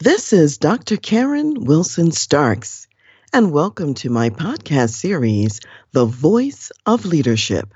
This is Dr. Karen Wilson Starks, and welcome to my podcast series, The Voice of Leadership.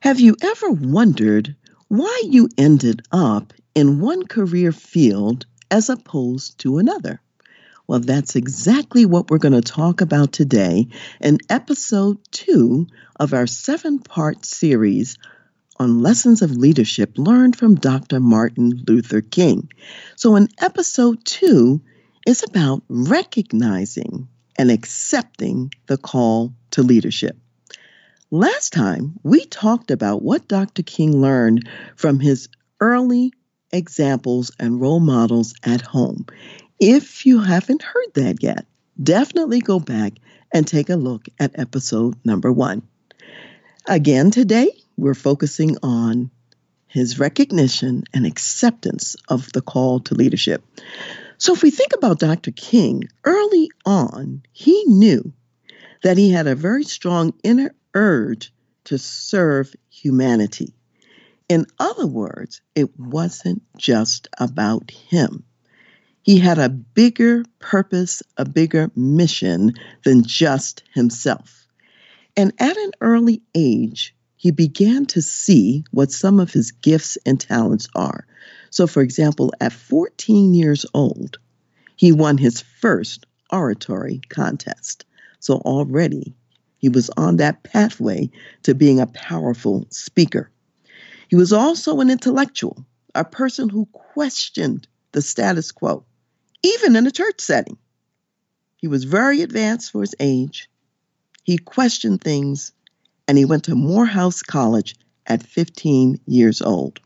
Have you ever wondered why you ended up in one career field as opposed to another? Well, that's exactly what we're going to talk about today in episode two of our seven part series on lessons of leadership learned from Dr. Martin Luther King. So, in episode two, it's about recognizing and accepting the call to leadership. Last time, we talked about what Dr. King learned from his early examples and role models at home. If you haven't heard that yet, definitely go back and take a look at episode number one. Again, today, we're focusing on his recognition and acceptance of the call to leadership. So, if we think about Dr. King, early on, he knew that he had a very strong inner urge to serve humanity. In other words, it wasn't just about him. He had a bigger purpose, a bigger mission than just himself. And at an early age, he began to see what some of his gifts and talents are. So, for example, at 14 years old, he won his first oratory contest. So, already he was on that pathway to being a powerful speaker. He was also an intellectual, a person who questioned the status quo, even in a church setting. He was very advanced for his age. He questioned things, and he went to Morehouse College at 15 years old.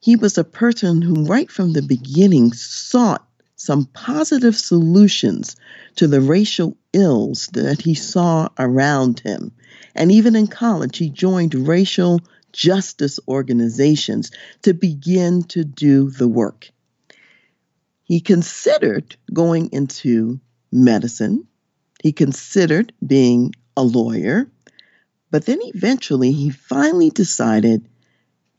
He was a person who, right from the beginning, sought some positive solutions to the racial ills that he saw around him. And even in college, he joined racial justice organizations to begin to do the work. He considered going into medicine, he considered being a lawyer, but then eventually he finally decided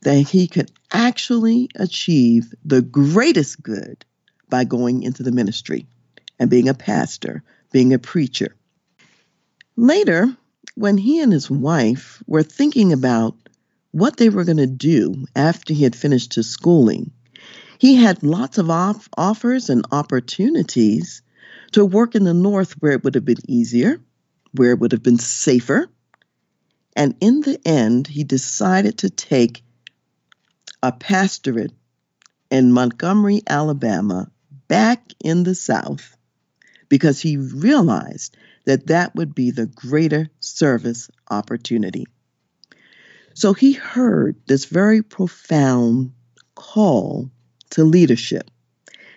that he could actually achieve the greatest good by going into the ministry and being a pastor, being a preacher. Later, when he and his wife were thinking about what they were going to do after he had finished his schooling. He had lots of off- offers and opportunities to work in the North where it would have been easier, where it would have been safer. And in the end, he decided to take a pastorate in Montgomery, Alabama, back in the South, because he realized that that would be the greater service opportunity. So he heard this very profound call to leadership.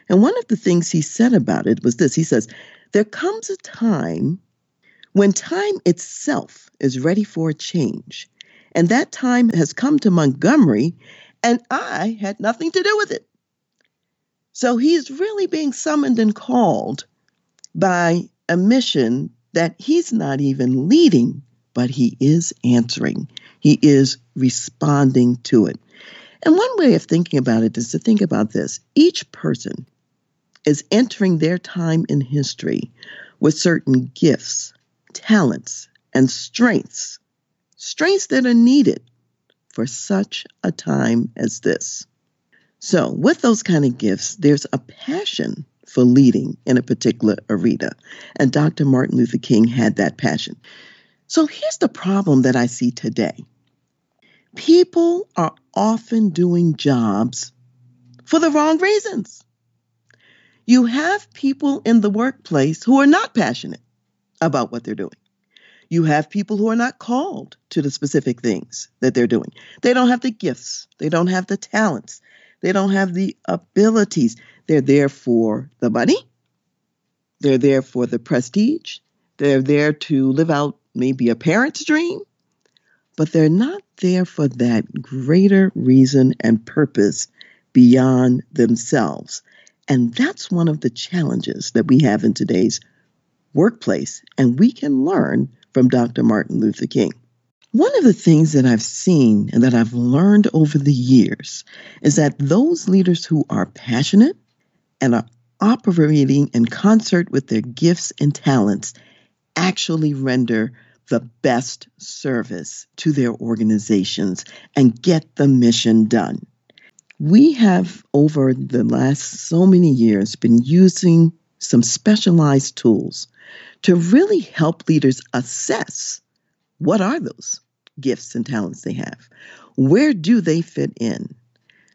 And one of the things he said about it was this he says, There comes a time when time itself is ready for a change. And that time has come to Montgomery, and I had nothing to do with it. So he's really being summoned and called by a mission that he's not even leading, but he is answering. He is responding to it. And one way of thinking about it is to think about this each person is entering their time in history with certain gifts, talents, and strengths, strengths that are needed for such a time as this. So, with those kind of gifts, there's a passion for leading in a particular arena. And Dr. Martin Luther King had that passion. So here's the problem that I see today people are often doing jobs for the wrong reasons. You have people in the workplace who are not passionate about what they're doing. You have people who are not called to the specific things that they're doing. They don't have the gifts, they don't have the talents, they don't have the abilities. They're there for the money, they're there for the prestige, they're there to live out maybe a parent's dream, but they're not there for that greater reason and purpose beyond themselves. And that's one of the challenges that we have in today's workplace, and we can learn from Dr. Martin Luther King. One of the things that I've seen and that I've learned over the years is that those leaders who are passionate and are operating in concert with their gifts and talents actually render the best service to their organizations and get the mission done. We have, over the last so many years, been using some specialized tools to really help leaders assess what are those gifts and talents they have? Where do they fit in?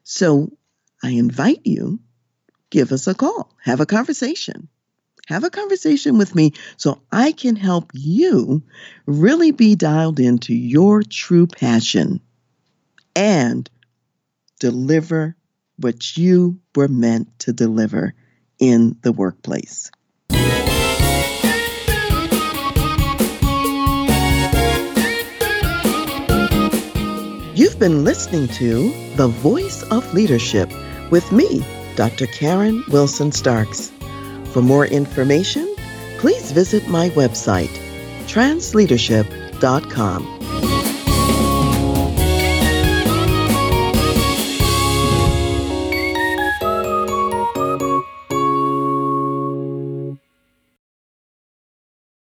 So I invite you, give us a call, have a conversation. Have a conversation with me so I can help you really be dialed into your true passion and deliver what you were meant to deliver in the workplace. You've been listening to The Voice of Leadership with me, Dr. Karen Wilson Starks. For more information, please visit my website, transleadership.com.